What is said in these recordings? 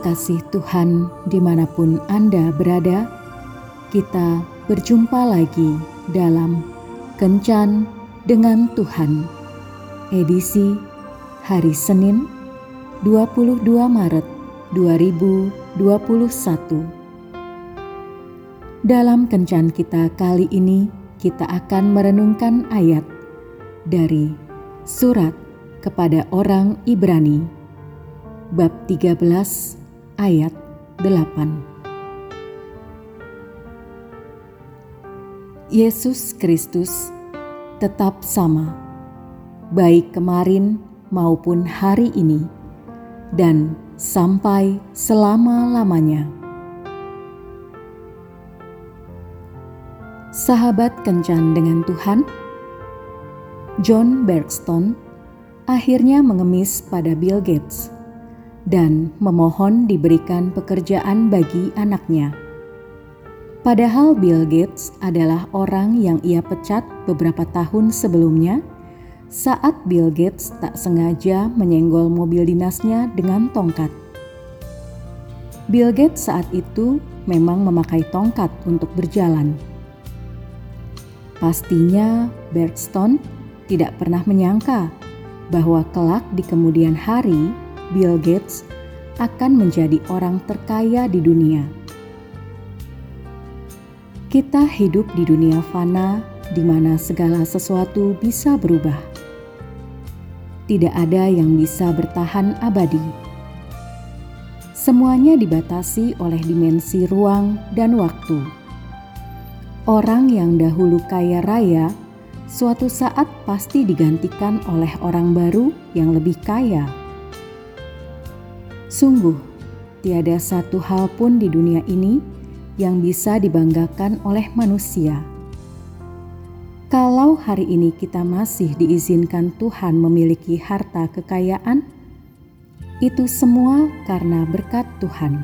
kasih Tuhan di mana pun Anda berada, kita berjumpa lagi dalam Kencan dengan Tuhan, edisi hari Senin 22 Maret 2021. Dalam Kencan kita kali ini, kita akan merenungkan ayat dari surat kepada orang Ibrani bab 13 ayat 8 Yesus Kristus tetap sama baik kemarin maupun hari ini dan sampai selama-lamanya. Sahabat kencan dengan Tuhan, John Bergstone akhirnya mengemis pada Bill Gates dan memohon diberikan pekerjaan bagi anaknya. Padahal Bill Gates adalah orang yang ia pecat beberapa tahun sebelumnya saat Bill Gates tak sengaja menyenggol mobil dinasnya dengan tongkat. Bill Gates saat itu memang memakai tongkat untuk berjalan. Pastinya Bergstone tidak pernah menyangka bahwa kelak di kemudian hari Bill Gates akan menjadi orang terkaya di dunia. Kita hidup di dunia fana di mana segala sesuatu bisa berubah. Tidak ada yang bisa bertahan abadi. Semuanya dibatasi oleh dimensi ruang dan waktu. Orang yang dahulu kaya raya, suatu saat pasti digantikan oleh orang baru yang lebih kaya Sungguh, tiada satu hal pun di dunia ini yang bisa dibanggakan oleh manusia. Kalau hari ini kita masih diizinkan Tuhan memiliki harta kekayaan, itu semua karena berkat Tuhan.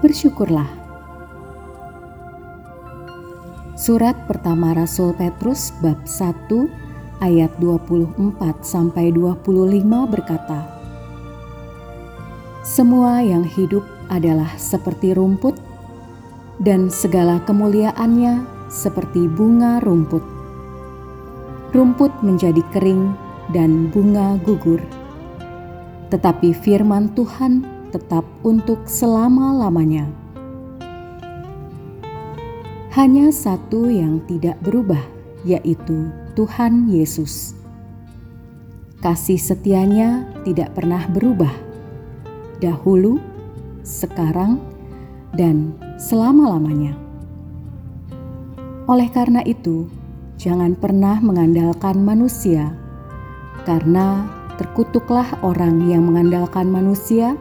Bersyukurlah. Surat pertama Rasul Petrus bab 1 ayat 24 sampai 25 berkata, semua yang hidup adalah seperti rumput, dan segala kemuliaannya seperti bunga rumput. Rumput menjadi kering dan bunga gugur, tetapi firman Tuhan tetap untuk selama-lamanya. Hanya satu yang tidak berubah, yaitu Tuhan Yesus. Kasih setianya tidak pernah berubah dahulu, sekarang, dan selama-lamanya. Oleh karena itu, jangan pernah mengandalkan manusia, karena terkutuklah orang yang mengandalkan manusia,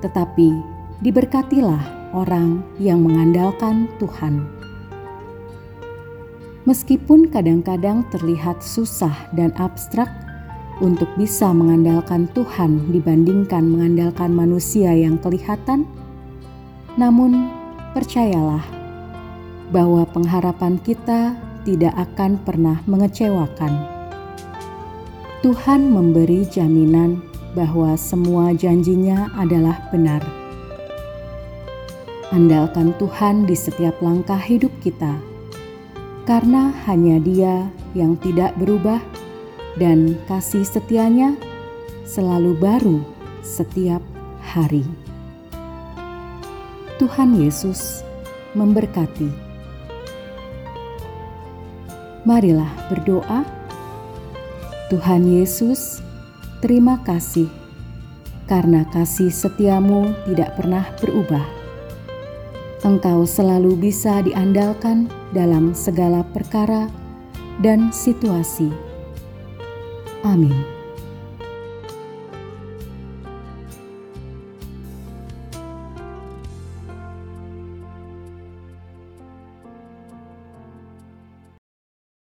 tetapi diberkatilah orang yang mengandalkan Tuhan. Meskipun kadang-kadang terlihat susah dan abstrak, untuk bisa mengandalkan Tuhan dibandingkan mengandalkan manusia yang kelihatan, namun percayalah bahwa pengharapan kita tidak akan pernah mengecewakan. Tuhan memberi jaminan bahwa semua janjinya adalah benar. Andalkan Tuhan di setiap langkah hidup kita, karena hanya Dia yang tidak berubah dan kasih setianya selalu baru setiap hari. Tuhan Yesus memberkati. Marilah berdoa. Tuhan Yesus, terima kasih karena kasih setiamu tidak pernah berubah. Engkau selalu bisa diandalkan dalam segala perkara dan situasi 大米